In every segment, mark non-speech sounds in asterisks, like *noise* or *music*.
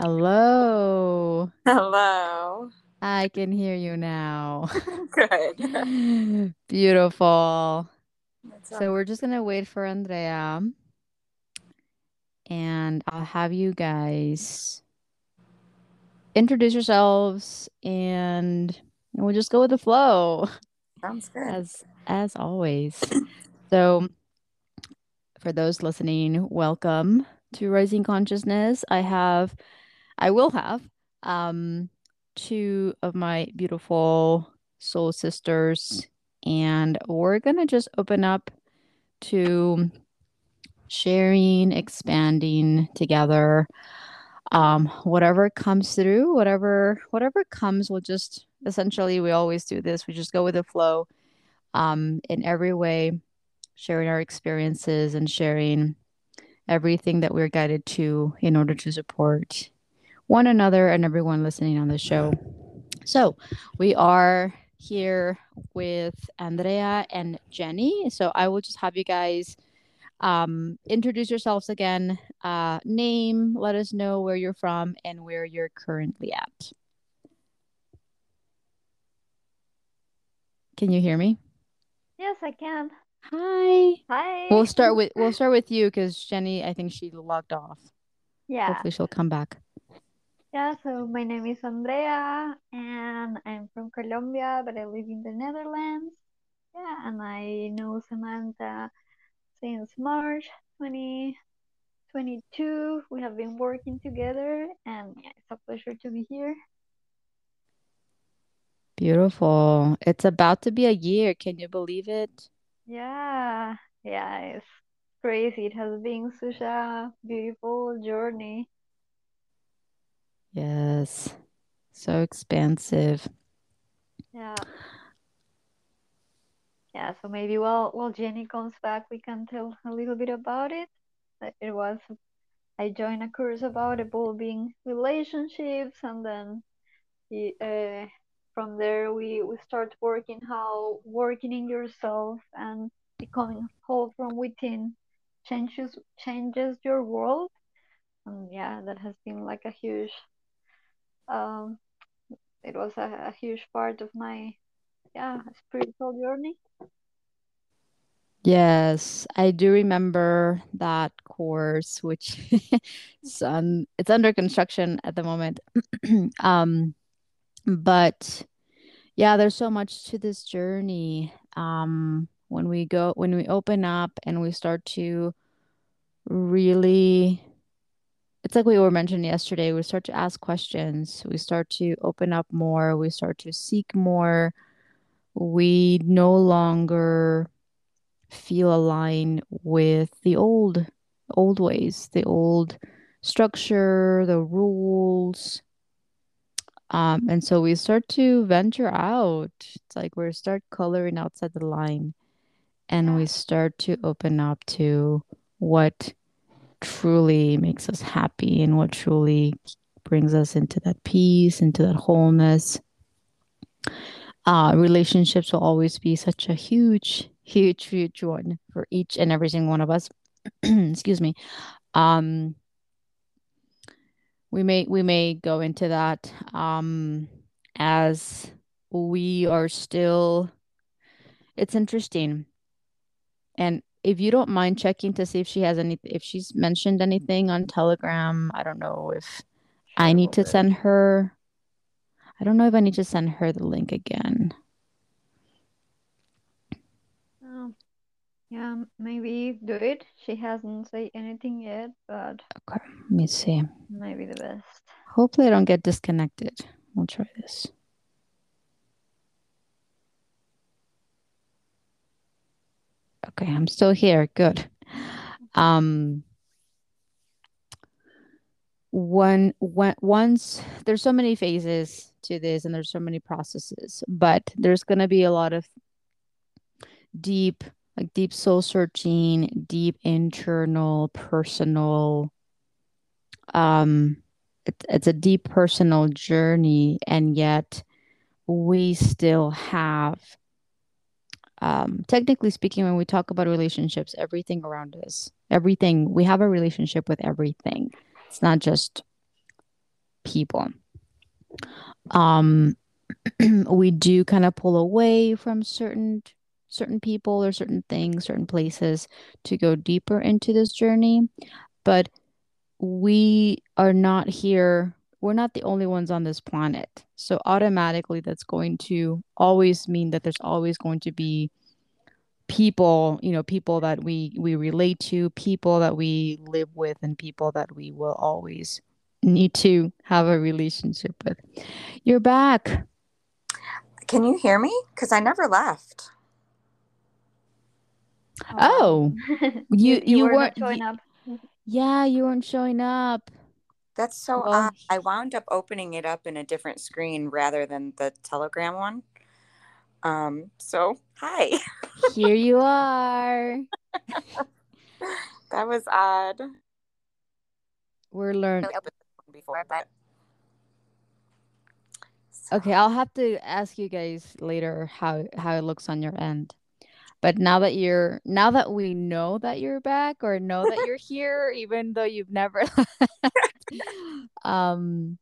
Hello. Hello. I can hear you now. *laughs* Good. *laughs* Beautiful. That's So we're just gonna wait for Andrea and I'll have you guys introduce yourselves and we'll just go with the flow Sounds *laughs* good. as as always. So for those listening, welcome to Rising Consciousness. I have I will have um two of my beautiful soul sisters and we're gonna just open up to sharing, expanding together. Um, whatever comes through, whatever whatever comes, we'll just essentially we always do this. We just go with the flow um in every way, sharing our experiences and sharing everything that we're guided to in order to support one another and everyone listening on the show. So we are here with Andrea and Jenny. So I will just have you guys um, introduce yourselves again, uh, name, let us know where you're from and where you're currently at. Can you hear me? Yes, I can. Hi. Hi. We'll start with we'll start with you because Jenny, I think she logged off. Yeah. Hopefully she'll come back. Yeah, so my name is Andrea and I'm from Colombia, but I live in the Netherlands. Yeah, and I know Samantha since March 2022. We have been working together and yeah, it's a pleasure to be here. Beautiful. It's about to be a year. Can you believe it? Yeah, yeah, it's crazy. It has been such a beautiful journey. Yes. So expansive. Yeah. Yeah, so maybe while while Jenny comes back, we can tell a little bit about it. It was I joined a course about evolving relationships, and then uh, from there we we start working how working in yourself and becoming whole from within changes changes your world. And yeah, that has been like a huge um, it was a, a huge part of my yeah spiritual journey. Yes, I do remember that course, which *laughs* it's it's under construction at the moment. *clears throat* Um, but yeah, there's so much to this journey. Um, when we go, when we open up and we start to really, it's like we were mentioned yesterday, we start to ask questions, we start to open up more, we start to seek more. We no longer feel aligned with the old old ways, the old structure, the rules. Um, and so we start to venture out. It's like we start coloring outside the line and we start to open up to what truly makes us happy and what truly brings us into that peace, into that wholeness. Uh, relationships will always be such a huge, huge, huge one for each and every single one of us. *clears throat* Excuse me. Um, we may we may go into that um as we are still it's interesting. And if you don't mind checking to see if she has any if she's mentioned anything on Telegram, I don't know if I need will to send her I don't know if I need to send her the link again. Um, yeah, maybe do it. She hasn't said anything yet, but Okay, let me see. maybe the best. Hopefully I don't get disconnected. We'll try this. Okay, I'm still here. Good. Um when when once there's so many phases to this and there's so many processes, but there's gonna be a lot of deep like deep soul searching, deep internal personal um it, it's a deep personal journey and yet we still have um technically speaking when we talk about relationships everything around us everything we have a relationship with everything it's not just people. Um, *clears throat* we do kind of pull away from certain certain people or certain things, certain places to go deeper into this journey, but we are not here. We're not the only ones on this planet. So automatically that's going to always mean that there's always going to be people, you know, people that we we relate to, people that we live with and people that we will always need to have a relationship with. You're back. Can you hear me? Because I never left. Oh, *laughs* you you, were weren't not showing y- up. yeah, you weren't showing up. That's so Well, odd. I wound up opening it up in a different screen rather than the Telegram one. Um, so hi. here you *laughs* are. that was odd. We're learning. Really opened this one before, but Okay, I'll have to ask you guys later how how it looks on your end. But now that you're now that we know that you're back or know that you're *laughs* here, even though you've never *laughs* um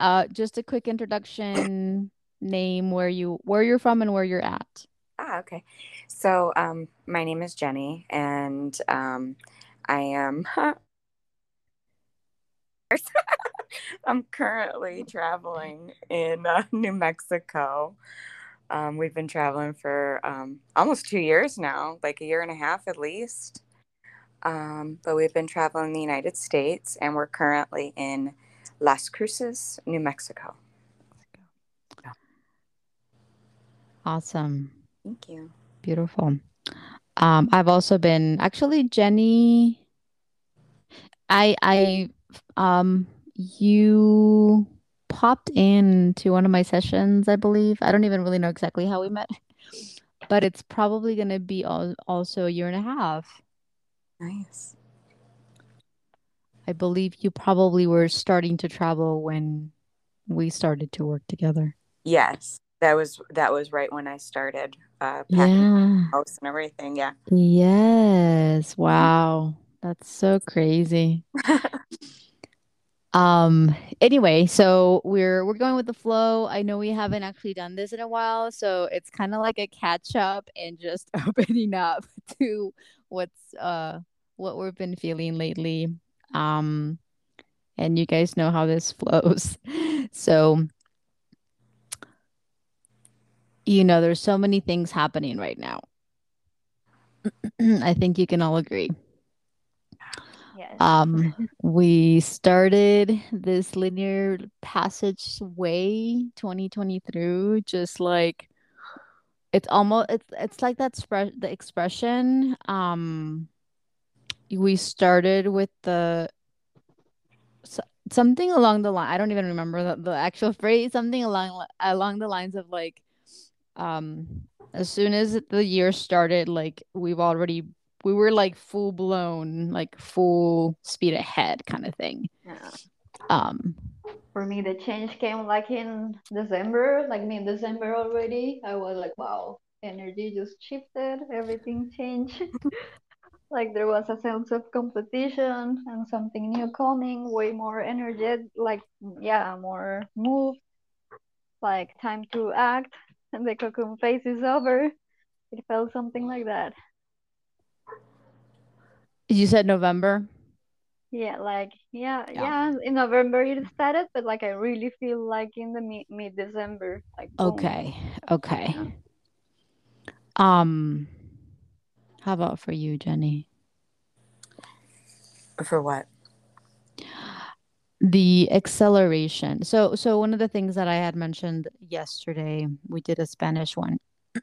uh just a quick introduction, name, where you where you're from and where you're at. Ah, okay. So, um, my name is Jenny, and um, I am. *laughs* I'm currently traveling in uh, New Mexico. Um, we've been traveling for um, almost two years now, like a year and a half at least. Um, but we've been traveling the United States, and we're currently in Las Cruces, New Mexico. Awesome. Thank you. Beautiful. Um, I've also been actually Jenny. I I um you popped in to one of my sessions, I believe. I don't even really know exactly how we met, *laughs* but it's probably gonna be al also a year and a half. Nice. I believe you probably were starting to travel when we started to work together. Yes, that was that was right when I started uh, packing Yeah. house and everything. Yeah. Yes. Wow. That's so crazy. *laughs* Um, anyway, so we're we're going with the flow. I know we haven't actually done this in a while, so it's kind of like a catch up and just *laughs* opening up to what's uh what we've been feeling lately. Um, and you guys know how this *laughs* flows. So, you know, there's so many things happening right now. *clears throat* I think you can all agree. Um, *laughs* we started this linear passageway 2020 through just like it's almost it's it's like that spread the expression um we started with the s- something along the line I don't even remember the, the actual phrase something along along the lines of like um as soon as the year started like we've already we were like full blown like full speed ahead kind of thing Yeah. um For me, the change came like in December, like mid December already. I was like, wow, energy just shifted, everything changed. *laughs* Like there was a sense of competition and something new coming, way more energetic, like yeah, more move, like time to act, *laughs* and the cocoon phase is over. It felt something like that. You said November Yeah, like yeah, Yeah. yeah. In November it started, but like I really feel like in the mid mid December, like boom. okay okay um how about for you Jenny For what? the acceleration so so one of the things that I had mentioned yesterday we did a Spanish one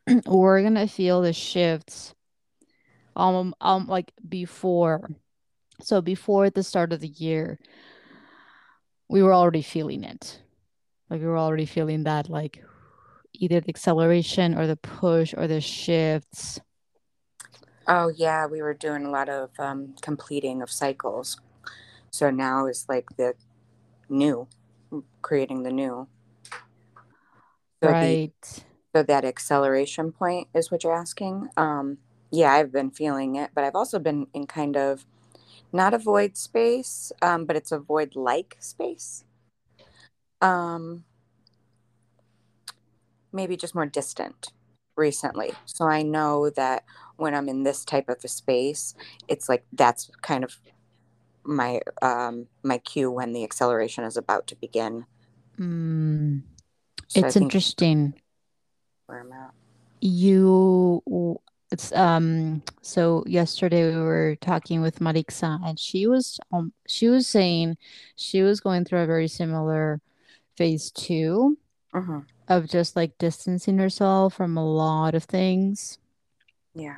*clears throat* we're gonna feel the shifts um um like before so before the start of the year we were already feeling it like we were already feeling that like either the acceleration or the push or the shifts Oh yeah, we were doing a lot of um, completing of cycles. So now is like the new, creating the new. So the right so that acceleration point is what you're asking. Um, yeah, I've been feeling it, but I've also been in kind of not a void space, um, but it's a void like space. Um, maybe just more distant recently. So I know that when I'm in this type of a space, it's like that's kind of my um my cue when the acceleration is about to begin. Mm, So it's interesting. where I'm at. You, it's um. So yesterday we were talking with Marixa, and she was um she was saying she was going through a very similar phase two hmm of just like distancing herself from a lot of things. Yeah.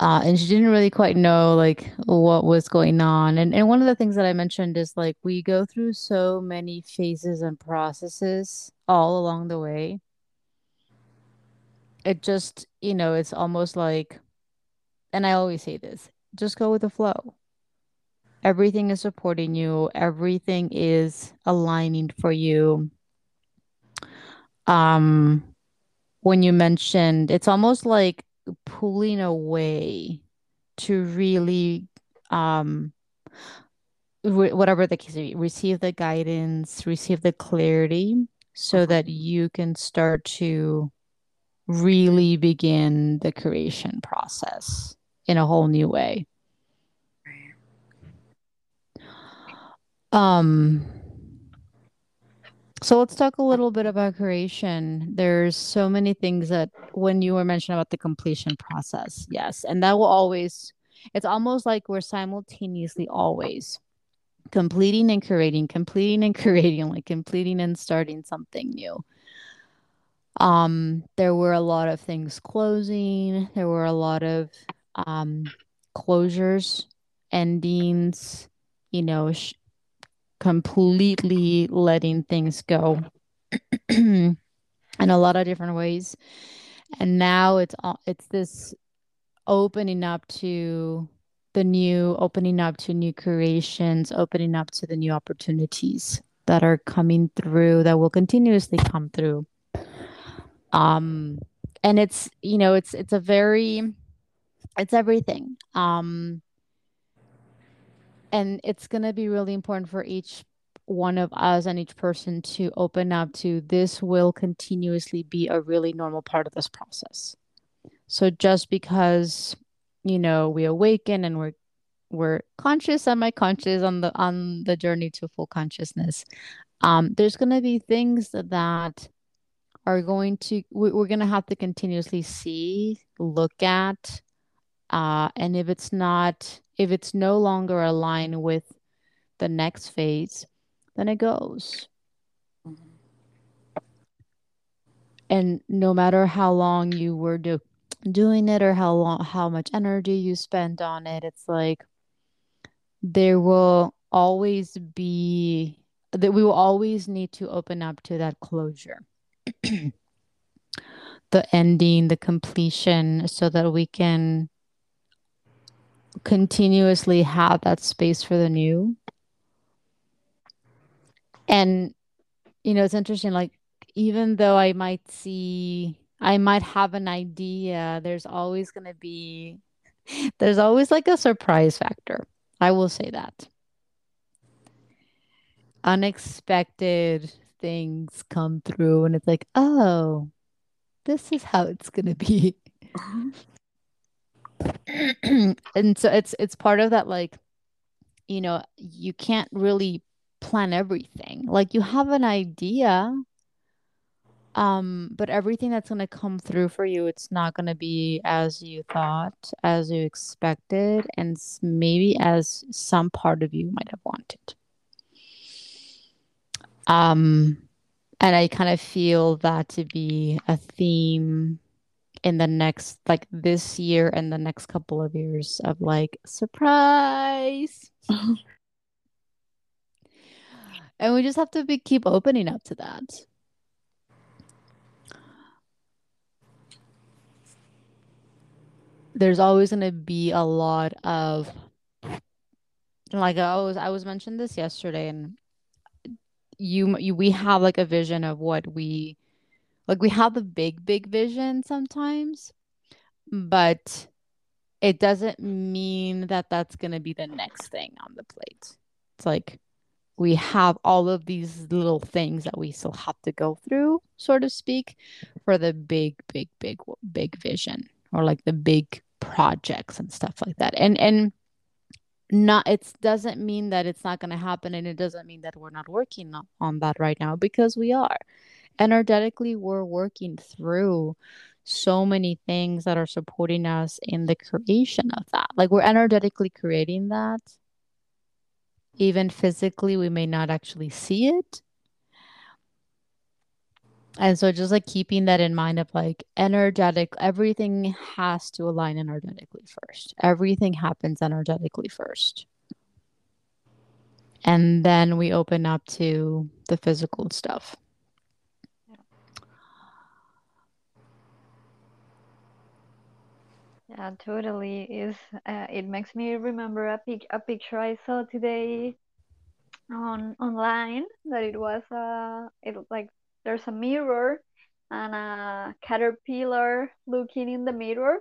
Uh, and she didn't really quite know like what was going on. And and one of the things that I mentioned is like we go through so many phases and processes all along the way. It just, you know, it's almost like, and I always say this, just go with the flow. Everything is supporting you, everything is aligning for you. Um, when you mentioned it's almost like pulling away to really um wh- whatever the case be, receive the guidance, receive the clarity so hmm that you can start to really begin the creation process in a whole new way. Um, so let's talk a little bit about creation. There's so many things that when you were mentioning about the completion process, yes, and that will always, it's almost like we're simultaneously always completing and creating, completing and *laughs* creating, like completing and starting something new. Um, there were a lot of things closing, there were a lot of um closures, endings, you know, sh completely letting things go *clears throat* in a lot of different ways. And now it's all it's this opening up to the new, opening up to new creations, opening up to the new opportunities that are coming through, that will continuously come through. Um, and it's, you know, it's it's a very it's everything. Um, and it's gonna be really important for each one of us and each person to open up to this will continuously be a really normal part of this process. So just because, you know, we awaken and we're we're conscious, semi-conscious on the on the journey to full consciousness, um, there's gonna be things that are going to we- we're gonna have to continuously see, look at, uh, and if it's not, if it's no longer aligned with the next phase, then it goes. And no matter how long you were do doing it or how long how much energy you spend on it, it's like there will always be that we will always need to open up to that closure, *clears throat* the ending, the completion, so that we can continuously have that space for the new. And you know, it's interesting, like even though I might see I might have an idea, there's always gonna be *laughs* there's always like a surprise factor. I will say that. Unexpected things come through and it's like, oh, this is how it's gonna be. *laughs* And so it's it's part of that like, you know, you can't really plan everything. Like you have an idea, um, but everything that's gonna come through for you, it's not gonna be as you thought, as you expected, and maybe as some part of you might have wanted. Um, and I kind of feel that to be a theme in the next, like this year and the next couple of years of like surprise. *laughs* And we just have to be keep opening up to that. There's always going to be a lot of like I was I was mentioned this yesterday and you, you we have like a vision of what we like we have the big big vision sometimes, but it doesn't mean that that's going to be the next thing on the plate. It's like we have all of these little things that we still have to go through, so to speak, for the big, big, big, big vision or like the big projects and stuff like that. And and not it doesn't mean that it's not going to happen and it doesn't mean that we're not working on that right now because we are. Energetically we're working through so many things that are supporting us in the creation of that. Like we're energetically creating that. Even physically we may not actually see it and so just like keeping that in mind of like energetic everything has to align energetically first. Everything happens energetically first. And then we open up to the physical stuff. Yeah totally is uh, it makes me remember a pic a picture i saw today on online that it was uh it like there's a mirror and a caterpillar looking in the mirror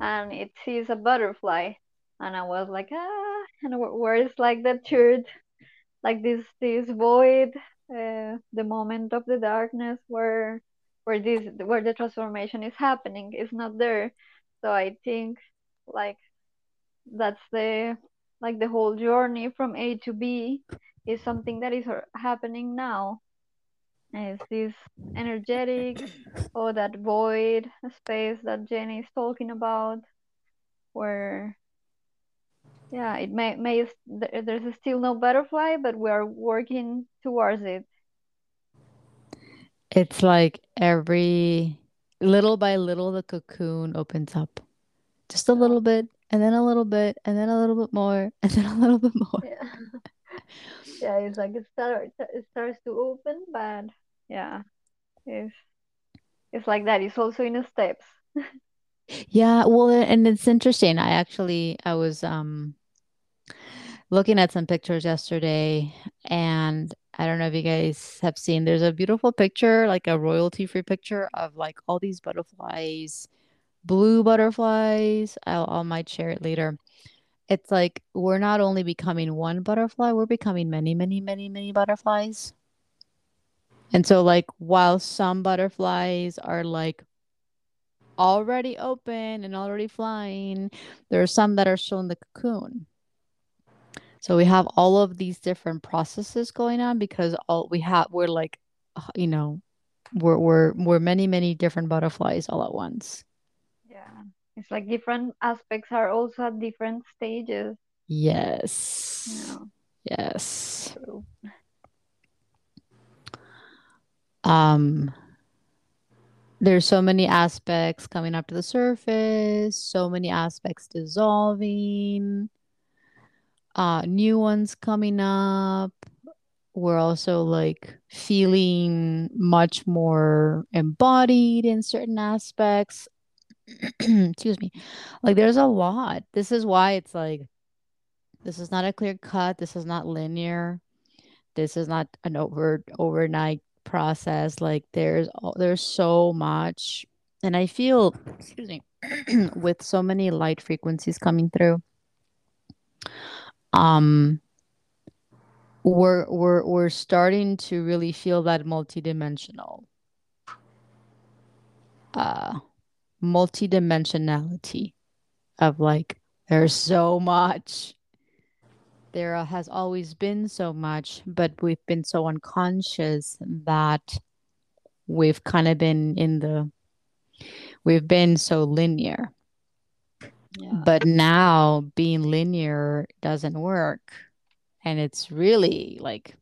and it sees a butterfly. And i was like ah and where is like the truth? Like this this void uh, the moment of the darkness where where this where the transformation is happening is not there. So i think like that's the like the whole journey from a to b is something that is happening now is this energetic or that void space that Jenny is talking about, where yeah, it may may there's still no butterfly, but we are working towards it. It's like every little by little the cocoon opens up, just a little bit, and then a little bit, and then a little bit more, *laughs* and then a little bit more. Yeah, *laughs* yeah it's like it starts it starts to open, but yeah. It's it's like that it's also in the steps. *laughs* Yeah well and it's interesting. I actually i was um looking at some pictures yesterday and i don't know if you guys have seen there's a beautiful picture like a royalty free picture of like all these butterflies blue butterflies. I'll, I might share it later. It's like we're not only becoming one butterfly we're becoming many many many many butterflies and so, like, while some butterflies are like already open and already flying, there are some that are still in the cocoon. So we have all of these different processes going on because all we have we're like, uh, you know, we're we're we're many many different butterflies all at once. Yeah, it's like different aspects are also at different stages. Yes. Yeah. Yes. True um there's so many aspects coming up to the surface, so many aspects dissolving, uh, new ones coming up. We're also like feeling much more embodied in certain aspects. *clears throat* Excuse me. Like there's a lot. This is why it's like this is not a clear cut. This is not linear. This is not an over overnight process like there's there's so much and i feel excuse me *clears throat* with so many light frequencies coming through um we're we're we're starting to really feel that multidimensional uh multidimensionality of like there's so much there has always been so much, but we've been so unconscious that we've kind of been in the, we've been so linear. Yeah. But now being linear doesn't work. And it's really like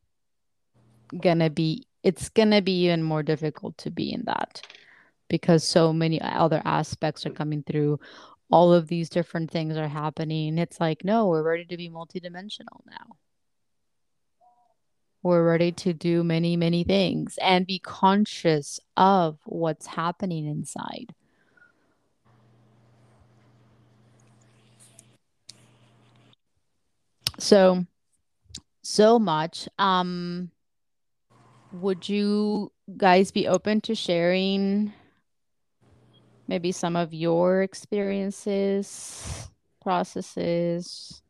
gonna be, it's gonna be even more difficult to be in that because so many other aspects are coming through all of these different things are happening. It's like, no, we're ready to be multidimensional now. We're ready to do many, many things and be conscious of what's happening inside. So, so much. Um, would you guys be open to sharing maybe some of your experiences, processes.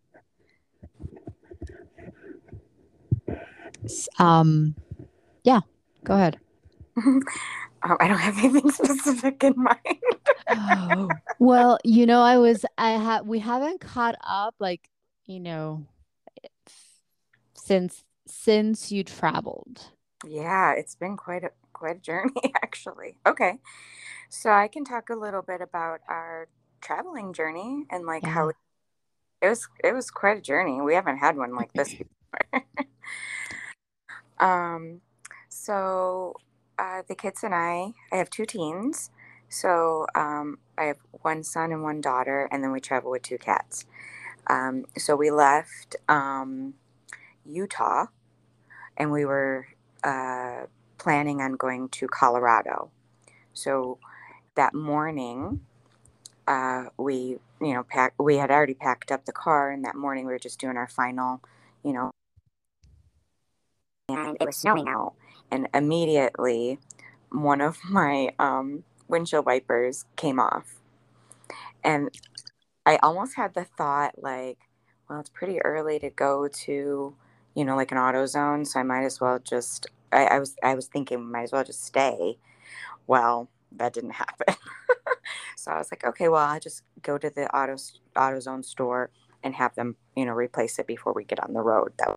Um, yeah, go ahead. um, *laughs* I don't have anything *laughs* specific in mind. oh, well, you know, I was, I have, we haven't caught up, like, you know, since since you traveled. Yeah, it's been quite a quite a journey, *laughs* actually. Okay, so I can talk a little bit about our traveling journey and like yeah. how it was. It was quite a journey. We haven't had one like this *laughs* before. *laughs* um, so uh, the kids and I, I have two teens. So um, I have one son and one daughter, and then we travel with two cats. Um, so we left um, Utah, and we were uh, planning on going to Colorado. So that morning, uh, we you know pack, we had already packed up the car, and that morning we were just doing our final, you know, and it was snowing out, and immediately one of my um, windshield wipers came off, and I almost had the thought like, well, it's pretty early to go to, you know, like an AutoZone, so I might as well just. I, I was I was thinking might as well just stay. Well, that didn't happen. *laughs* so I was like, okay, well, I'll just go to the auto AutoZone store and have them, you know, replace it before we get on the road. That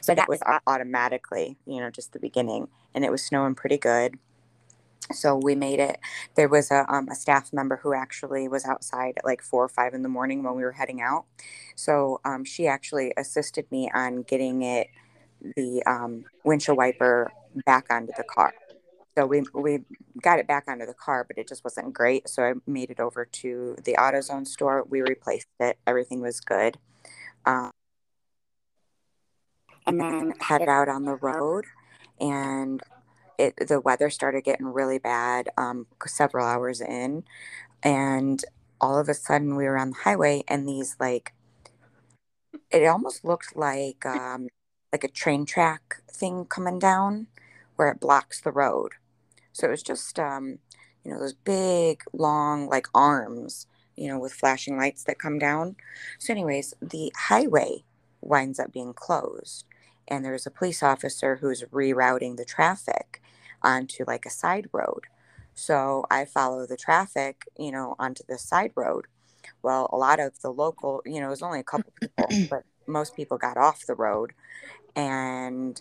so that was automatically, you know, just the beginning, and it was snowing pretty good so we made it there was a, um, a staff member who actually was outside at like four or five in the morning when we were heading out so um, she actually assisted me on getting it the um, windshield wiper back onto the car so we, we got it back onto the car but it just wasn't great so i made it over to the autozone store. We replaced it. Everything was good. Um, and then headed out on the road and it the weather started getting really bad um, several hours in, and all of a sudden we were on the highway and these like it almost looked like um, like a train track thing coming down where it blocks the road. So it was just um, you know those big long like arms you know with flashing lights that come down. So anyways, the highway winds up being closed and there's a police officer who's rerouting the traffic onto like a side road. So I follow the traffic, you know, onto the side road. Well, a lot of the local, you know, it was only a couple people, *clears throat* but most people got off the road and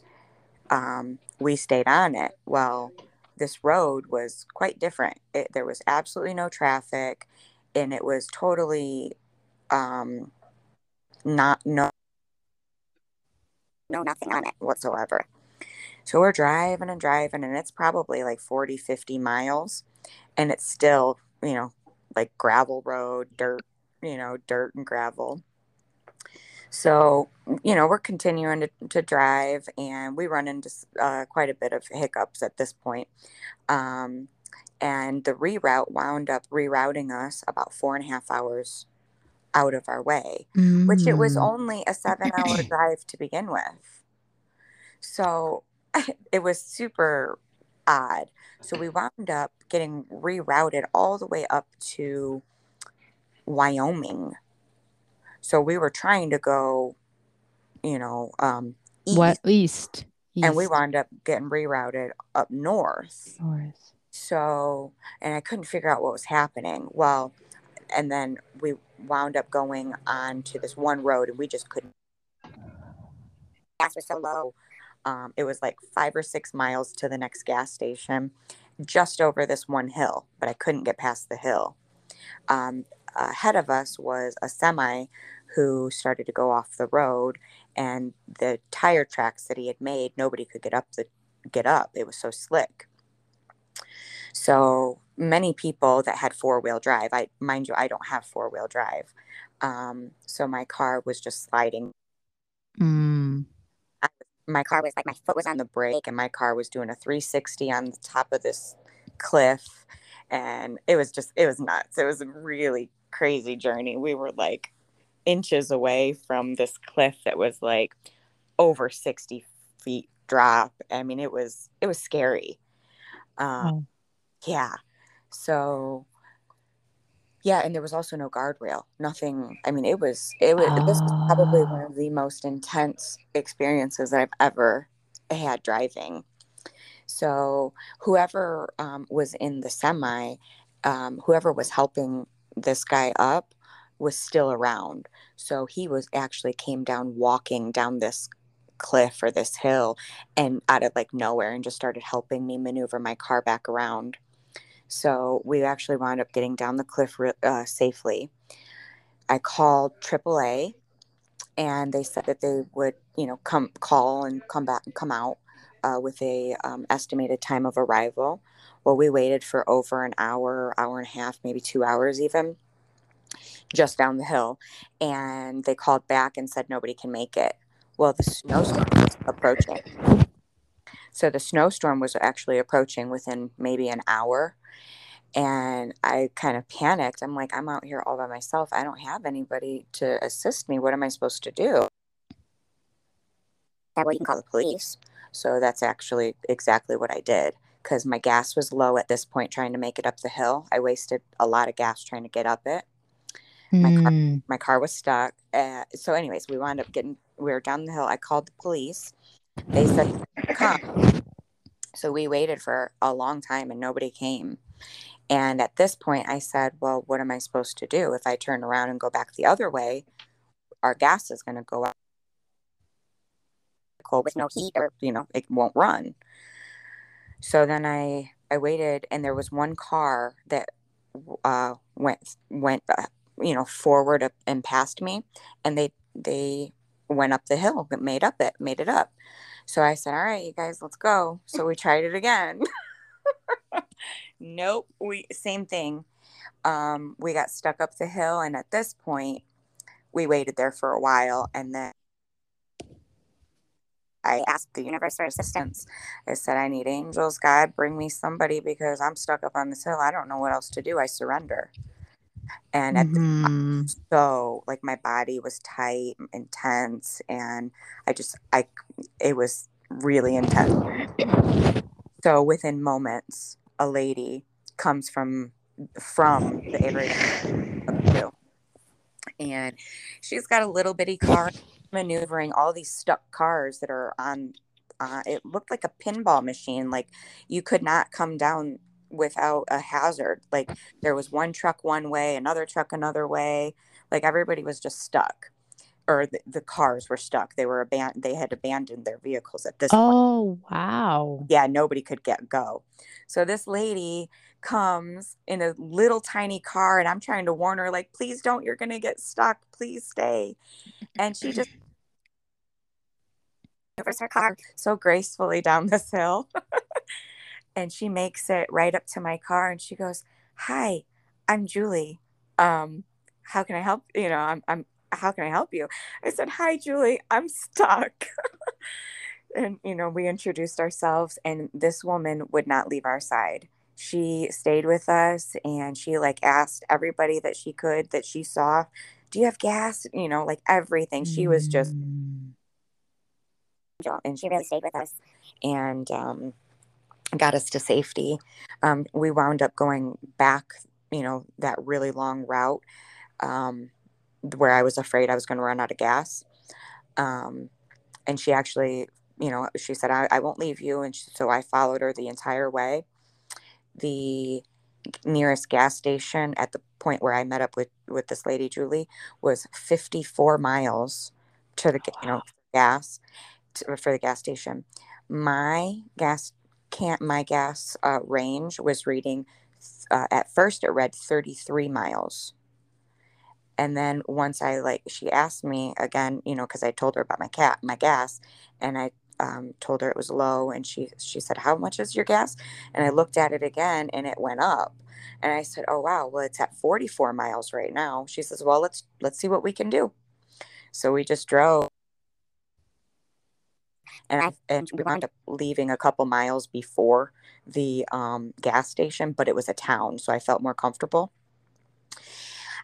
um, we stayed on it. Well, this road was quite different. It, there was absolutely no traffic and it was totally um, not, no, no, nothing on it whatsoever. So we're driving and driving, and it's probably like 40, 50 miles, and it's still, you know, like gravel road, dirt, you know, dirt and gravel. So, you know, we're continuing to, to drive, and we run into uh, quite a bit of hiccups at this point. Um, and the reroute wound up rerouting us about four and a half hours out of our way, mm. which it was mm. only a seven hour *clears throat* drive to begin with. So *laughs* it was super odd. So we wound up getting rerouted all the way up to Wyoming. So we were trying to go, you know, um, east, what east, east, and we wound up getting rerouted up north. North. So, and I couldn't figure out what was happening. Well, and then we wound up going on to this one road, and we just couldn't. Gas was so low um, it was like five or six miles to the next gas station, just over this one hill, but I couldn't get past the hill. Um, ahead of us was a semi who started to go off the road, and the tire tracks that he had made, nobody could get up the get up. It was so slick. So many people that had four wheel drive. I mind you, I don't have four wheel drive, um, so my car was just sliding. Mm my car was like my foot was on the brake and my car was doing a 360 on the top of this cliff and it was just it was nuts it was a really crazy journey we were like inches away from this cliff that was like over 60 feet drop i mean it was it was scary um oh. yeah so Yeah, and there was also no guardrail. Nothing. I mean, it was it was this was probably one of the most intense experiences that I've ever had driving. So whoever um, was in the semi, um, whoever was helping this guy up, was still around. So he was actually came down walking down this cliff or this hill, and out of like nowhere, and just started helping me maneuver my car back around. So we actually wound up getting down the cliff uh, safely. I called AAA and they said that they would, you know, come call and come back and come out uh, with a um, estimated time of arrival. Well, we waited for over an hour, hour and a half, maybe two hours even, just down the hill, and they called back and said nobody can make it. Well, the snowstorm was approaching, so the snowstorm was actually approaching within maybe an hour, and I kind of panicked. I'm like, I'm out here all by myself. I don't have anybody to assist me. What am I supposed to do? That way you can call the police. So that's actually exactly what I did because my gas was low at this point trying to make it up the hill. I wasted a lot of gas trying to get up it. My car, Hmm. my car was stuck. Uh, so, anyways, we wound up getting, we were down the hill. I called the police. They said, come. So we waited for a long time and nobody came. And at this point, I said, Well, what am I supposed to do? If I turn around and go back the other way, our gas is going to go out cold with no heat or, you know, it won't run. So then I, I waited and there was one car that uh, went, went, uh, you know, forward and past me and they, they went up the hill, made up it, made it up. So I said, All right, you guys, let's go. So we tried it again. *laughs* nope. We, same thing um, we got stuck up the hill and at this point we waited there for a while and then i asked the universe for assistance i said i need angels god bring me somebody because i'm stuck up on this hill i don't know what else to do i surrender and at the Mhm. so like my body was tight and intense and i just i it was really intense so within moments a lady comes from from the area and she's got a little bitty car maneuvering all these stuck cars that are on uh, it looked like a pinball machine like you could not come down without a hazard like there was one truck one way another truck another way like everybody was just stuck or the, the cars were stuck they were abandoned they had abandoned their vehicles at this point Oh, wow. yeah, nobody could get go. So this lady comes in a little tiny car, and I'm trying to warn her, like, please don't, you're gonna get stuck. Please stay. And she just *laughs* maneuvers her car so gracefully down this hill. *laughs* and she makes it right up to my car and she goes, Hi, I'm Julie. Um, how can I help? You know, I'm I'm how can I help you? I said, Hi, Julie, I'm stuck. *laughs* and you know we introduced ourselves and this woman would not leave our side she stayed with us and she like asked everybody that she could that she saw do you have gas you know like everything she was just Mm. and she really stayed with us and um, got us to safety. Um, we wound up going back you know that really long route um, where i was afraid i was going to run out of gas. Um, and she actually you know she said i, I won't leave you and she, so i followed her the entire way. The nearest gas station at the point where i met up with with this lady julie was 54 miles to the you know gas to, for the gas station. My gas can't my gas uh, range was reading uh, at first it read 33 miles. And then once i like she asked me again you know because i told her about my cat my gas and i um, told her it was low and she she said how much is your gas? And i looked at it again and it went up. And i said oh wow well it's at 44 miles right now. She says well let's let's see what we can do. So we just drove and I and we wound up leaving a couple miles before the um, gas station, but it was a town, so I felt more comfortable.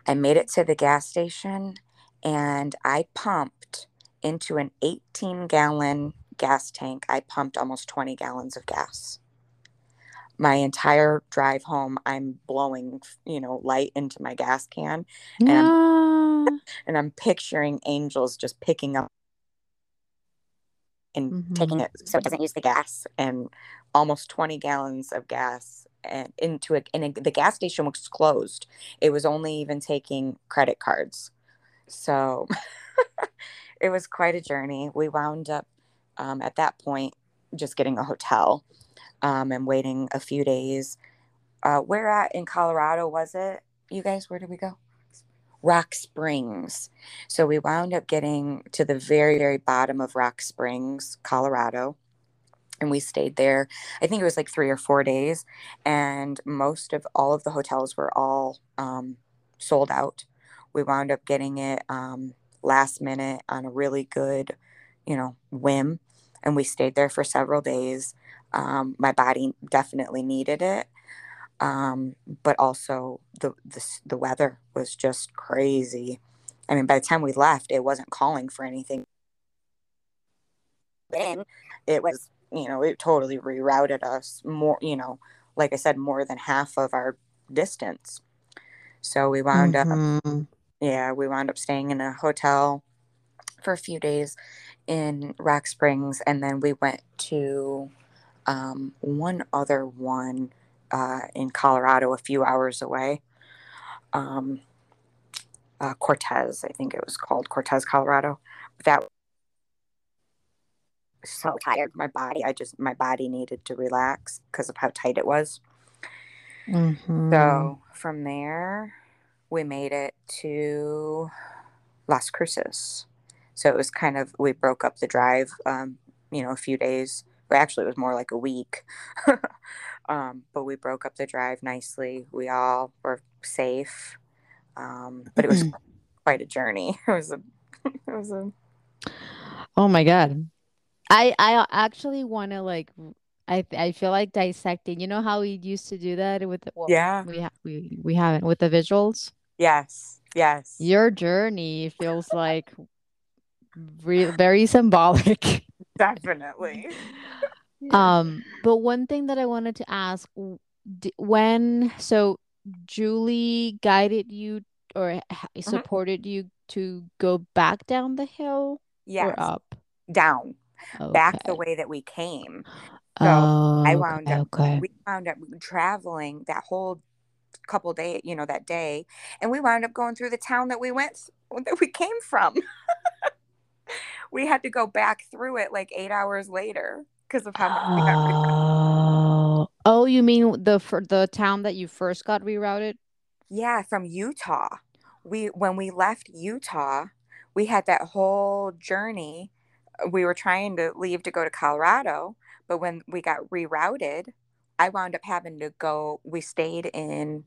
I made it to the gas station, and I pumped into an 18 gallon gas tank. I pumped almost 20 gallons of gas. my entire drive home i'm blowing you know light into my gas can and, I'm, *laughs* and i'm picturing angels just picking up and Mhm. taking it so it doesn't use the gas and almost 20 gallons of gas and into it and the gas station was closed. It was only even taking credit cards. So *laughs* it was quite a journey. We wound up um, at that point just getting a hotel um, and waiting a few days. Uh, where at in colorado was it? You guys where did we go rock springs. So we wound up getting to the very very bottom of rock springs colorado and we stayed there i think it was like three or four days and most of all of the hotels were all um, sold out. We wound up getting it um, last minute on a really good you know whim and we stayed there for several days. Um, my body definitely needed it um, but also the, the the weather was just crazy. I mean by the time we left it wasn't calling for anything. Then it was you know it totally rerouted us more you know like i said more than half of our distance. So we wound up Mhm. yeah we wound up staying in a hotel for a few days in rock springs and then we went to um, one other one uh, in colorado a few hours away. Um, uh, cortez i think it was called cortez colorado. That was so tired my body i just my body needed to relax because of how tight it was. Mhm. so from there we made it to las cruces. So it was kind of we broke up the drive um, you know a few days. Well, actually it was more like a week *laughs* um, but we broke up the drive nicely we all were safe um, but it was quite a journey *laughs* it was a *laughs* it was a Oh my God. I I actually want to like I I feel like dissecting. You know how we used to do that with the, well, yeah we ha we we haven't with the visuals. yes yes Your journey feels like re very symbolic. *laughs* definitely Yeah. Um, but one thing that I wanted to ask, when so Julie guided you or Mhm. supported you to go back down the hill yes or up? down back the way that we came So Oh, I okay, wound up, okay. we wound up traveling that whole couple day, you know, that day, and we wound up going through the town that we went, that we came from. *laughs* we had to go back through it like eight hours later because of how much we got. re- Oh, oh, you mean the for the town that you first got rerouted? Yeah, from Utah. We when we left Utah, we had that whole journey. We were trying to leave to go to Colorado, but when we got rerouted, I wound up having to go. We stayed in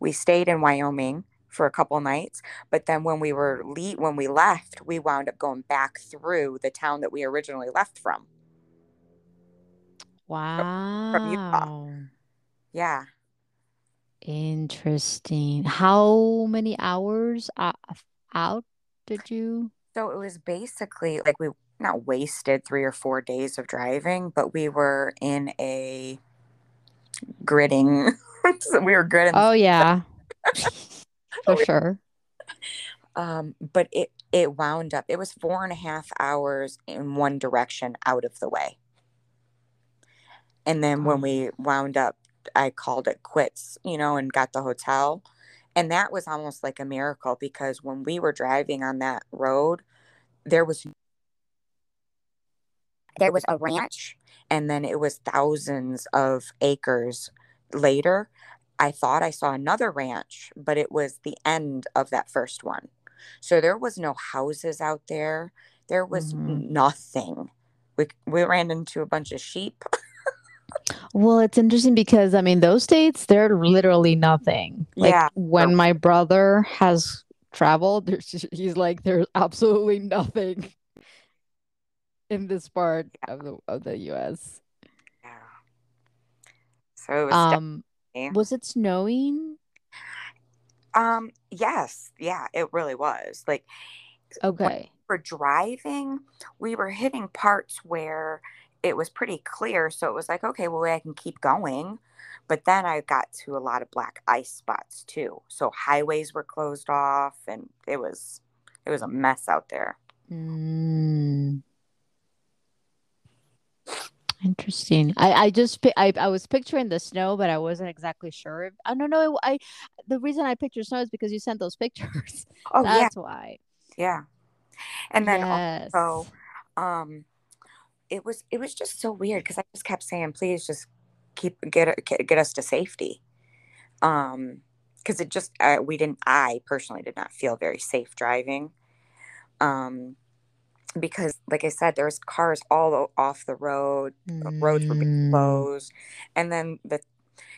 we stayed in Wyoming for a couple nights, but then when we were le- when we left, we wound up going back through the town that we originally left from, from Utah. Wow. Yeah. Interesting. How many hours uh, out did you? So it was basically like we not wasted three or four days of driving, but we were in a gridding. *laughs* we were gridding. Oh yeah, *laughs* for sure. Um, but it it wound up. It was four and a half hours in one direction out of the way. And then when Oh. we wound up, I called it quits, you know, and got the hotel. And that was almost like a miracle because when we were driving on that road, there was there was a ranch and then it was thousands of acres later. I thought I saw another ranch, but it was the end of that first one. So there was no houses out there. There was Mhm. nothing. We we ran into a bunch of sheep. *laughs* Well, it's interesting because I mean, those states, they're literally nothing. Like Yeah. when my brother has traveled, just- he's like, there's absolutely nothing in this part of the of the US. Yeah. So it was Um, definitely- was it snowing? um yes, yeah, it really was. Like Okay. For driving, we were hitting parts where it was pretty clear. So it was like, okay, well, I can keep going. But then I got to a lot of black ice spots too. So highways were closed off and it was it was a mess out there. Mm. Interesting. I, I just I, I was picturing the snow, but I wasn't exactly sure. I don't know. I the reason I pictured snow is because you sent those *laughs* pictures. Oh That's yeah, why. yeah. And then Yes. also, um, it was it was just so weird because I just kept saying, please just keep get get, get us to safety. Um, because it just uh, we didn't. I personally did not feel very safe driving. Um, because like I said, there was cars all off the road. uh, Roads were being Mm. closed, and then the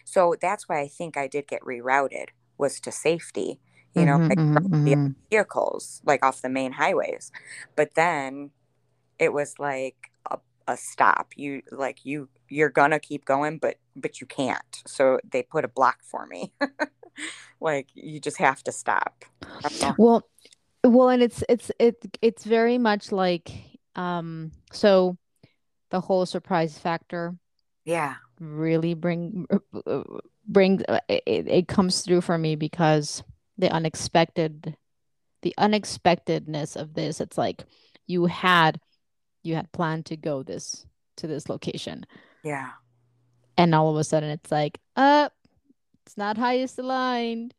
so that's why I think I did get rerouted was to safety. You know, Mhm, like mhm, from the mhm. vehicles, like off the main highways. But then it was like a, stop. You like you you're gonna keep going, but but you can't. So they put a block for me. *laughs* like you just have to stop. I don't know. Well, well, and it's it's it it's very much like um so the whole surprise factor Yeah. really bring brings uh, it, it comes through for me because the unexpected the unexpectedness of this it's like you had you had planned to go this to this location Yeah. and all of a sudden it's like uh it's not highest aligned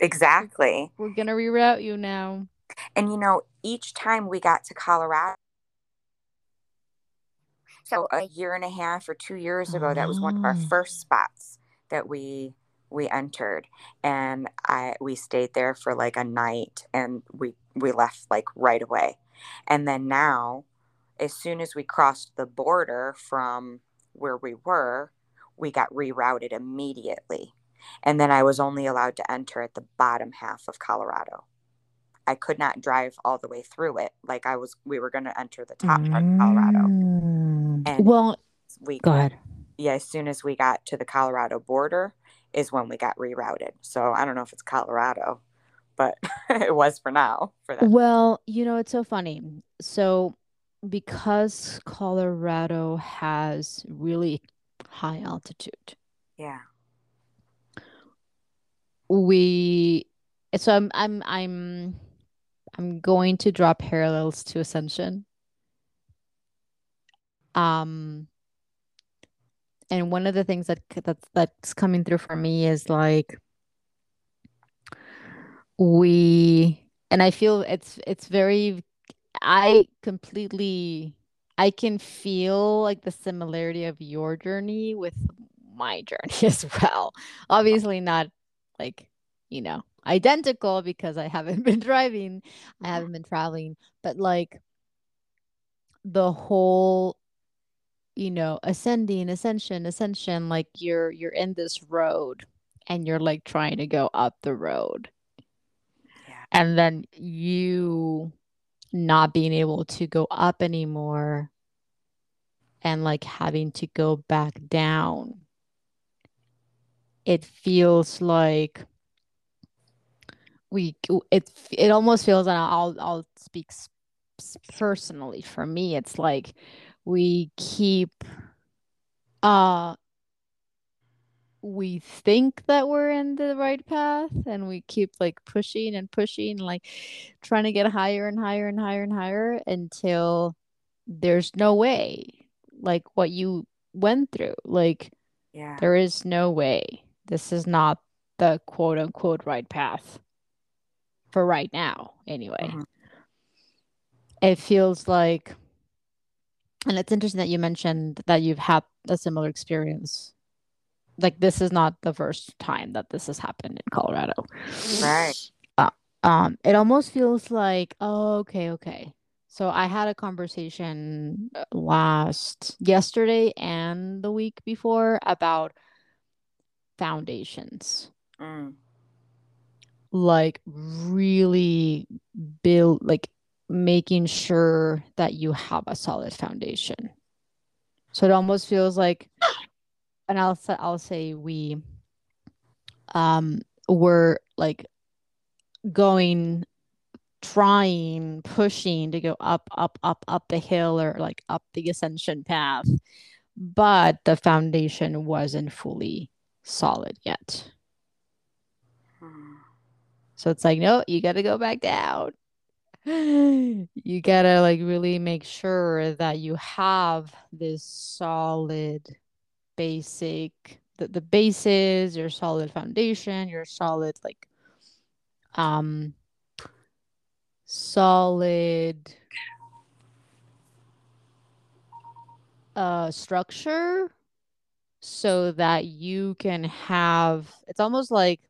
Exactly. we're gonna reroute you now And you know, each time we got to Colorado, so a year and a half or two years ago, that was one of our Oh. first spots that we we entered, and I we stayed there for like a night, and we we left like right away, and then now, as soon as we crossed the border from where we were, we got rerouted immediately, and then I was only allowed to enter at the bottom half of Colorado. I could not drive all the way through it. Like I was, we were going to enter the top part of Colorado. Mm. And well We, go ahead yeah, as soon as we got to the Colorado border is when we got rerouted. So I don't know if it's Colorado, but *laughs* it was for now for that. Well, you know, it's so funny. So, because Colorado has really high altitude, Yeah. we so I'm I'm I'm I'm going to draw parallels to Ascension. Um, and one of the things that that's that's coming through for me is like we and I feel it's it's very I completely I can feel like the similarity of your journey with my *laughs* journey as well. Obviously not like, you know, identical because I haven't *laughs* been driving, I haven't been traveling, but like the whole, you know, ascending, ascension, ascension, like you're you're in this road and you're like trying to go up the road. Yeah. And then you not being able to go up anymore and like having to go back down. It feels like we it it almost feels and I'll I'll speak personally for me it's like we keep uh we think that we're in the right path and we keep like pushing and pushing like trying to get higher and higher and higher and higher until there's no way like what you went through like Yeah. there is no way this is not the quote unquote right path for right now anyway Mhm. it feels like and it's interesting that you mentioned that you've had a similar experience like this is not the first time that this has happened in Colorado Right. uh, um it almost feels like oh okay okay so I had a conversation uh, last yesterday and the week before about foundations Mm. like really build like making sure that you have a solid foundation so it almost feels like and I'll say I'll say we um were like going trying, pushing to go up, up, up, up the hill or like up the ascension path, but the foundation wasn't fully solid yet. So it's like, no, you got to go back down. *sighs* You got to like really make sure that you have this solid basic the, the bases, your solid foundation, your solid like um solid uh structure so that you can have it's almost like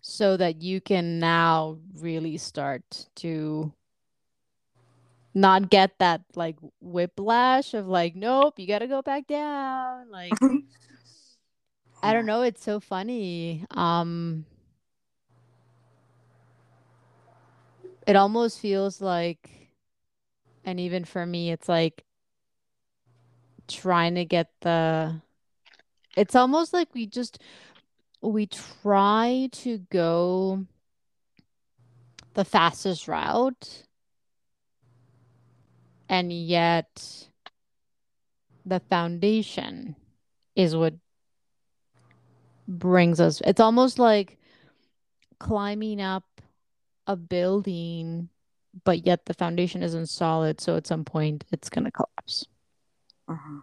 so that you can now really start to not get that like whiplash of like nope you got to go back down like *laughs* I don't know it's so funny um it almost feels like and even for me it's like trying to get the it's almost like we just we try to go the fastest route and yet the foundation is what brings us. It's almost like climbing up a building but yet the foundation isn't solid so at some point it's going to collapse. Mhm.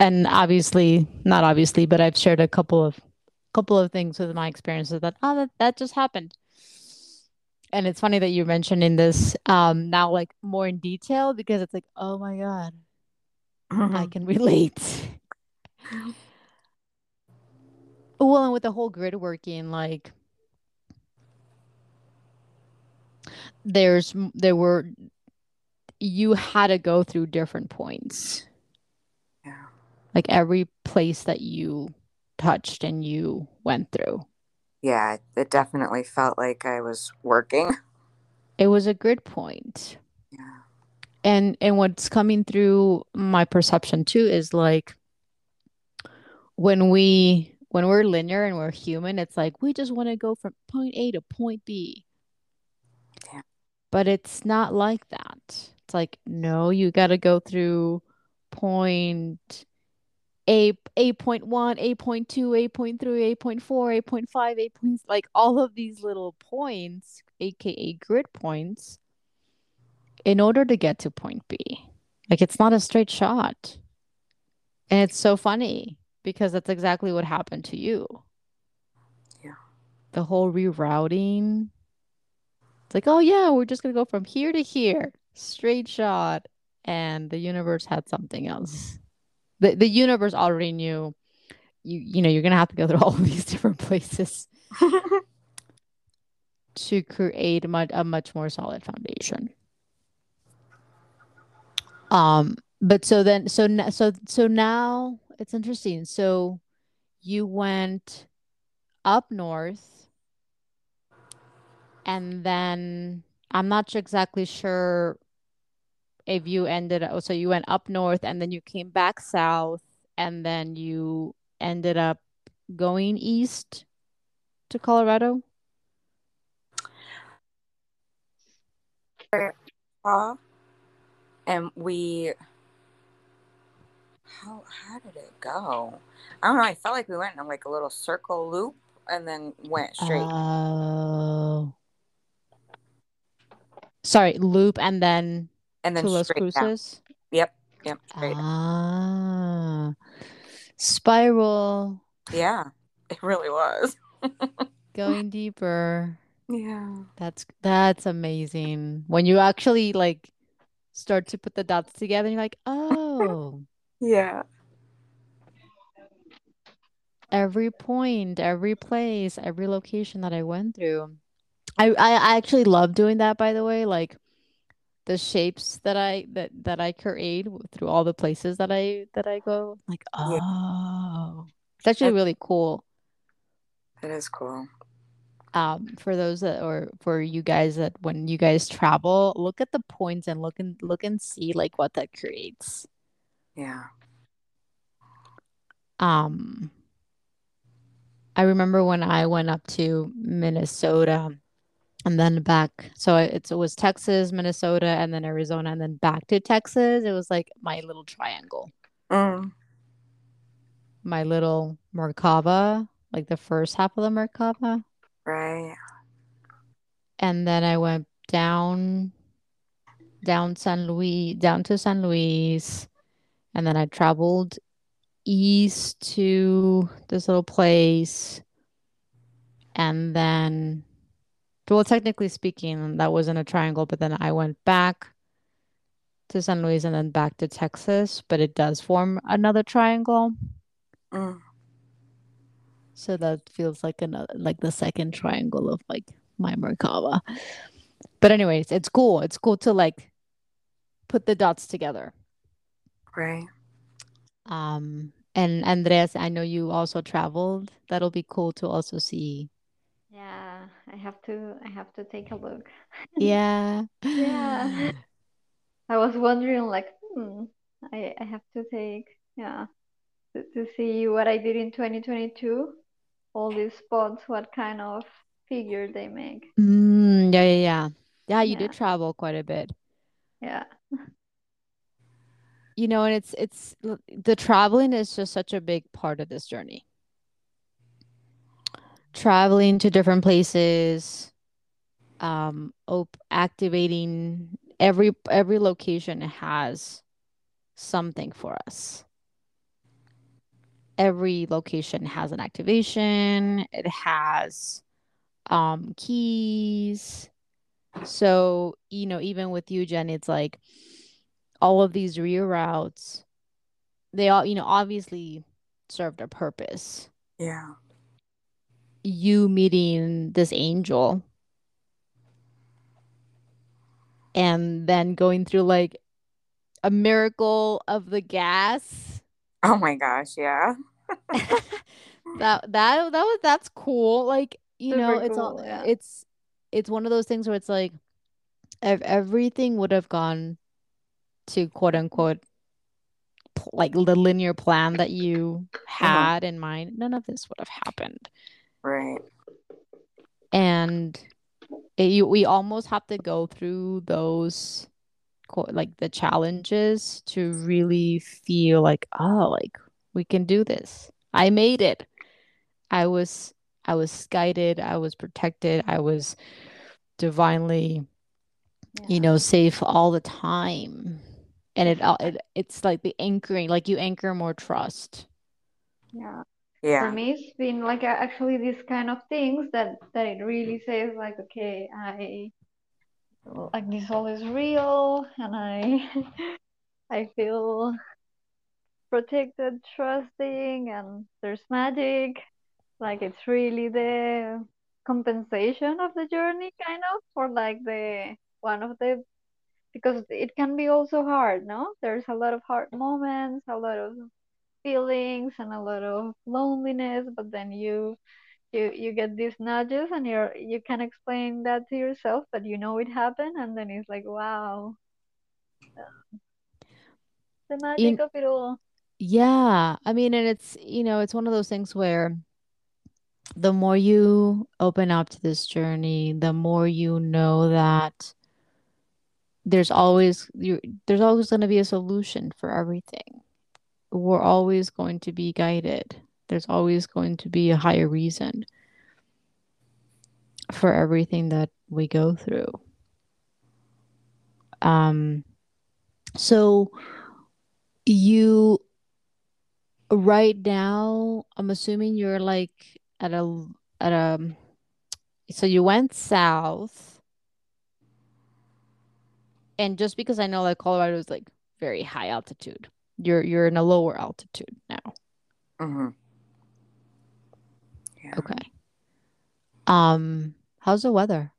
and obviously not obviously but i've shared a couple of couple of things with my experiences that oh that, that just happened and it's funny that you're mentioning this um now like more in detail because it's like oh my god i Mhm. can relate well and with the whole grid working like there's there were you had to go through different points Yeah. like every place that you touched and you went through Yeah, it definitely felt like I was working. *laughs* it was a grid point Yeah. and and what's coming through my perception too is like when we when we're linear and we're human it's like we just want to go from point a to point b Yeah. but it's not like that it's like no you got to go through point a 8.1 8.2 8.3 8.4 8.5 8 points like all of these little points aka grid points in order to get to point b. Like it's not a straight shot. And it's so funny because that's exactly what happened to you. Yeah. the whole rerouting. It's like oh yeah we're just gonna go from here to here. Straight shot. And the universe had something else the, the universe already knew you you know you're gonna have to go through all of these *laughs* different places *laughs* to create a much, a much more solid foundation. Um but so then so so so now it's interesting. So you went up north and then i'm not sure exactly sure if you ended up so you went up north and then you came back south and then you ended up going east to colorado Saw, and we how how did it go? I don't know. I felt like we went in like a little circle loop and then went straight. oh sorry loop and then and then to Los straight down. Cruces Yep, yep, down. ah spiral Yeah, it really was. *laughs* going deeper Yeah. That's that's amazing. When you actually like start to put the dots together, you're like, oh, Yeah. every point, every place, every location that I went through. I I I actually love doing that, by the way, like the shapes that I that that I create through all the places that I that I go. Like, Yeah. oh, it's actually That- really cool. It is cool. um for those that or for you guys that when you guys travel look at the points and look and look and see like what that creates Yeah. um I remember when I went up to Minnesota and then back. So it, it was Texas, Minnesota, and then Arizona, and then back to Texas. It was like my little triangle, Mm, my little Merkaba, like the first half of the Merkaba. right. And then I went down, down San Luis, down to San Luis, and then I traveled east to this little place, and then, well, technically speaking, that wasn't a triangle, but then I went back to San Luis and then back to Texas, but it does form another triangle. Mm, So that feels like another like the second triangle of like my Merkaba. But anyways, it's cool. It's cool to like put the dots together. right. Um and Andres, I know you also traveled. That'll be cool to also see. Yeah, I have to I have to take a look. Yeah. *laughs* *laughs* Yeah. I was wondering like, hmm, I I have to take yeah to, to see what I did in 2022, all these spots, what kind of figure they make. Mm, yeah, yeah, yeah. Yeah, you Yeah, did travel quite a bit. yeah, You know, and it's it's the traveling is just such a big part of this journey. Traveling to different places, um, op activating every every location has something for us. Every location has an activation, it has um keys. So, you know, even with you, Jen, it's like all of these reroutes, they all, you know, obviously served a purpose. Yeah. You meeting this angel and then going through like a miracle of the gas. Oh my gosh. Yeah. *laughs* *laughs* That that that was that's cool. Like, you know, super it's all. Yeah, it's it's one of those things where it's like if everything would have gone to quote unquote like the linear plan that you Mhm. had in mind, none of this would have happened. Right. And it, you, we almost have to go through those like the challenges to really feel like, oh, like we can do this. I made it. I was I was guided, I was protected, I was divinely, you know, safe all the time. And it all it, it's like the anchoring, like you anchor more trust. yeah. For me, it's been like actually these kind of things that that it really says like, okay, I like this all is real, and I *laughs* I feel protected, trusting, and there's magic. Like it's really the compensation of the journey, kind of, for like the one of the because it can be also hard, no? There's a lot of hard moments, a lot of feelings, and a lot of loneliness, but then you you you get these nudges and you're you can explain that to yourself, but you know it happened, and then it's like, wow, the magic In of it all. yeah, I mean, and it's, you know, it's one of those things where the more you open up to this journey, the more you know that there's always you there's always going to be a solution for everything. We're always going to be guided. There's always going to be a higher reason for everything that we go through. Um, so you right now, I'm assuming you're like at a at a so you went south and just because I know that Colorado is like very high altitude, you're you're in a lower altitude now. hmm Yeah. Okay. Um, how's the weather?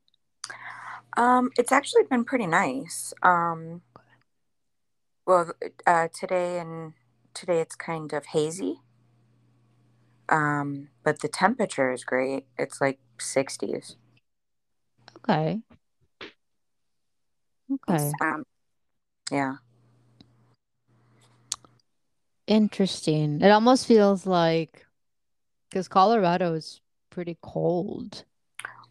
Um, it's actually been pretty nice. Um, well, uh, today and today it's kind of hazy. Um, but the temperature is great. It's like 60s. Okay. Okay. Um, yeah. Interesting. It almost feels like because Colorado is pretty cold.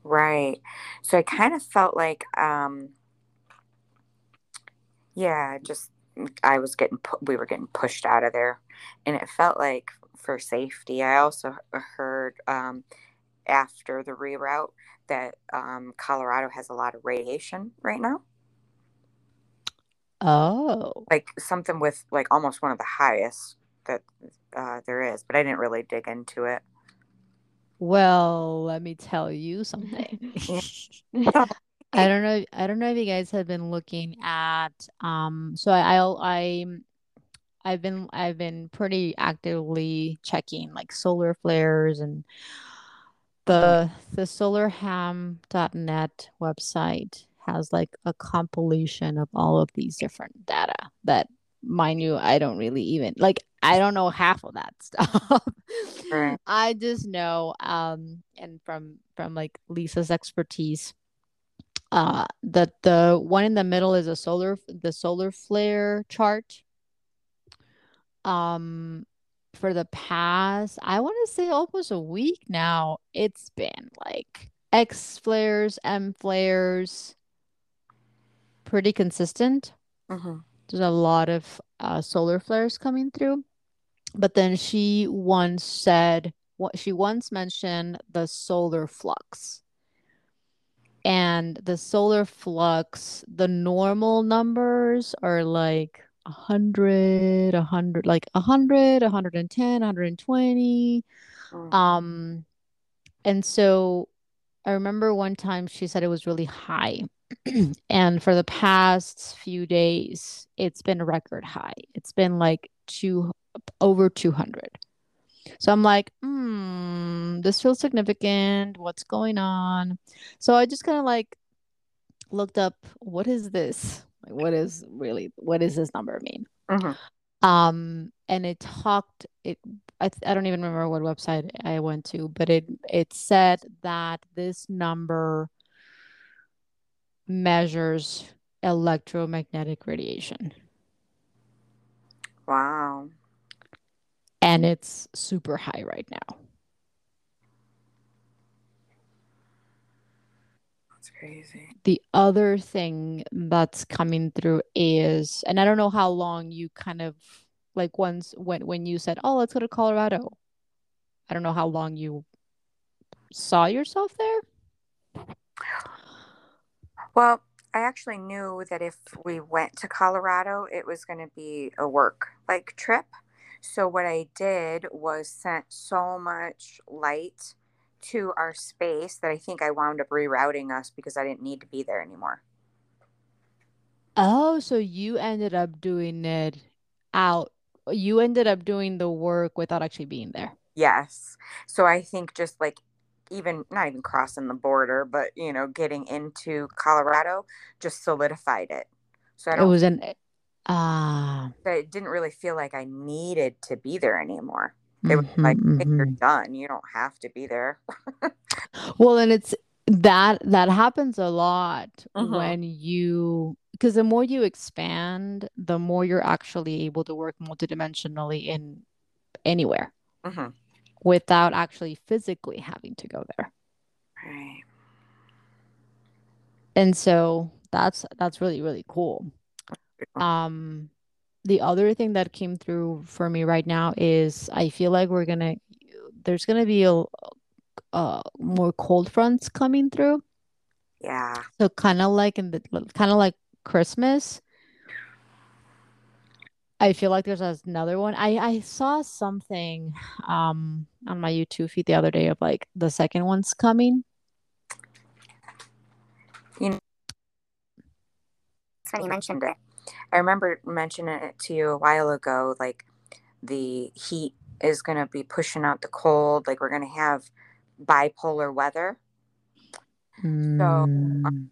Right. So I kind of felt like, um, yeah, just I was getting, pu- we were getting pushed out of there. And it felt like for safety. I also heard um, after the reroute that um, Colorado has a lot of radiation right now. Oh. Like something with like almost one of the highest that uh, there is, but I didn't really dig into it. Well, let me tell you something. *laughs* *laughs* I don't know. I don't know if you guys have been looking at. Um. So I, I'll. I. I've been. I've been pretty actively checking like solar flares and the the solarham.net website has like a compilation of all of these different data that mind you I don't really even like I don't know half of that *laughs* stuff. Right. I just know um and from from like Lisa's expertise uh that the one in the middle is a solar the solar flare chart um for the past I want to say almost a week now it's been like X flares M flares pretty consistent. Hmm there's a lot of uh, solar flares coming through. But then she once said what she once mentioned the solar flux. And the solar flux the normal numbers are like 100 100 like 100 110 120 Mm. um and so i remember one time she said it was really high *clears throat* and for the past few days it's been a record high. It's been like two over 200 so i'm like hmm this feels significant. What's going on? So i just kind of like looked up what is this? Like what is really what does this number mean? Mhm. um and it talked it I, th- I don't even remember what website i went to but it it said that this number measures electromagnetic radiation Wow. and it's super high right now That's crazy. the other thing that's coming through is and i don't know how long you kind of like once when when you said oh let's go to colorado i don't know how long you saw yourself there Well, I actually knew that if we went to Colorado, it was going to be a work like trip. So what I did was sent so much light to our space that I think I wound up rerouting us because I didn't need to be there anymore. oh so you ended up doing it out you ended up doing the work without actually being there Yes. So I think just like even not even crossing the border, but you know, getting into Colorado just solidified it. So I it don't was an ah I didn't really feel like I needed to be there anymore. They were mhm, like, hey, you're done. You don't have to be there. *laughs* Well, and it's that that happens a lot Mhm. when you because the more you expand, the more you're actually able to work multidimensionally in anywhere hmm without actually physically having to go there. Right. And so that's that's really, really cool. Um, the other thing that came through for me right now is I feel like we're gonna there's gonna be a uh more cold fronts coming through. Yeah. So kind of like in the kind of like Christmas. I feel like there's another one. I I saw something um on my YouTube feed the other day of like the second one's coming. It's funny you mentioned it. I remember mentioning it to you a while ago. Like the heat is going to be pushing out the cold. Like we're going to have bipolar weather. Mm.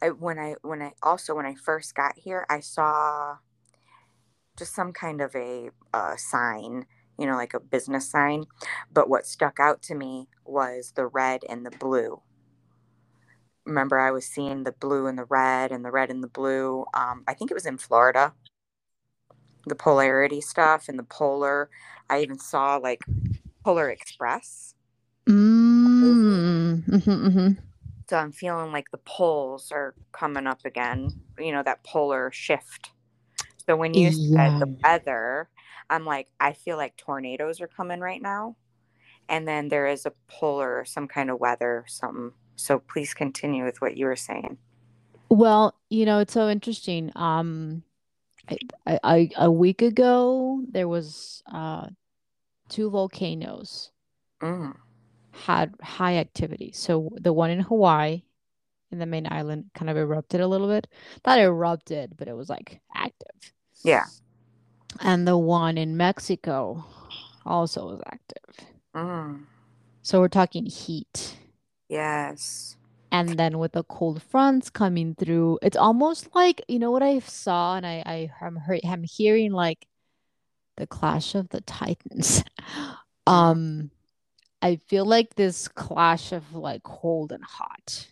I, when I when I also when I first got here, I saw just some kind of a uh, sign, you know, like a business sign. But what stuck out to me was the red and the blue. Remember, I was seeing the blue and the red and the red and the blue. Um, I think it was in Florida. The polarity stuff and the polar. I even saw like Polar Express. Mm. hmm hmm So I'm feeling like the poles are coming up again, you know, that polar shift. So when you said the weather, I'm like, I feel like tornadoes are coming right now. And then there is a polar, some kind of weather, something. So please continue with what you were saying. Well, you know, it's so interesting. Um, I, I, I a week ago there was uh two volcanoes Mm, had high activity. So the one in Hawaii in the main island kind of erupted a little bit. Not erupted, but it was like active. Yeah. And the one in Mexico also was active. Mm, So we're talking heat. yes. And then with the cold fronts coming through, it's almost like, you know what I saw and I, I I'm I'm hearing like the clash of the titans. *laughs* Um, I feel like this clash of like cold and hot,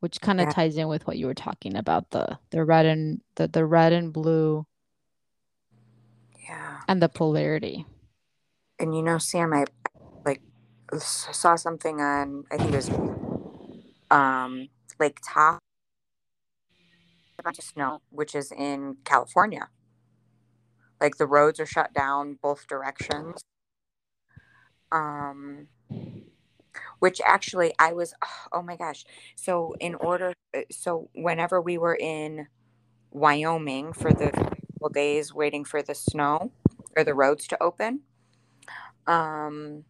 which kind of yeah. ties in with what you were talking about, the the red and the, the red and blue Yeah. and the polarity. And you know, Sam, I like saw something on, I think it was um, Lake Tahoe, a bunch of snow, which is in California. Like the roads are shut down both directions. Um, which actually I was, oh my gosh. So in order, uh, so whenever we were in Wyoming for the couple days waiting for the snow or the roads to open, um,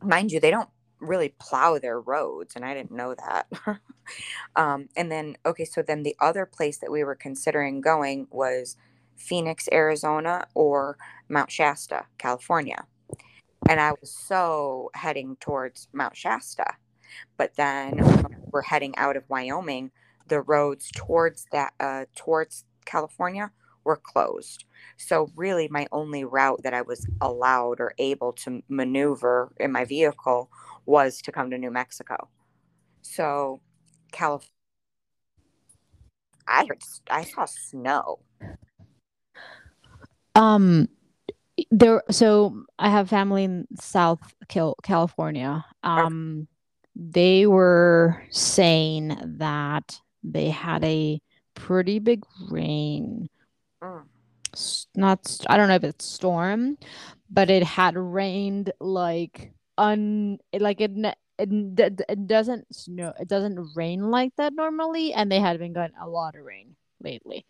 mind you, they don't really plow their roads, and I didn't know that. *laughs* um, and then, okay, so then the other place that we were considering going was Phoenix, Arizona, or Mount Shasta, California. And I was so heading towards Mount Shasta. But then we're heading out of Wyoming, the roads towards that, uh, towards California were closed. So really, my only route that I was allowed or able to maneuver in my vehicle was to come to New Mexico. So, California, I heard, I saw snow. Um, there, so I have family in South California. Um, they were saying that they had a pretty big rain. Mm, Not, I don't know if it's storm, but it had rained like un, like it, it, it doesn't snow, it doesn't rain like that normally, and they had been getting a lot of rain lately.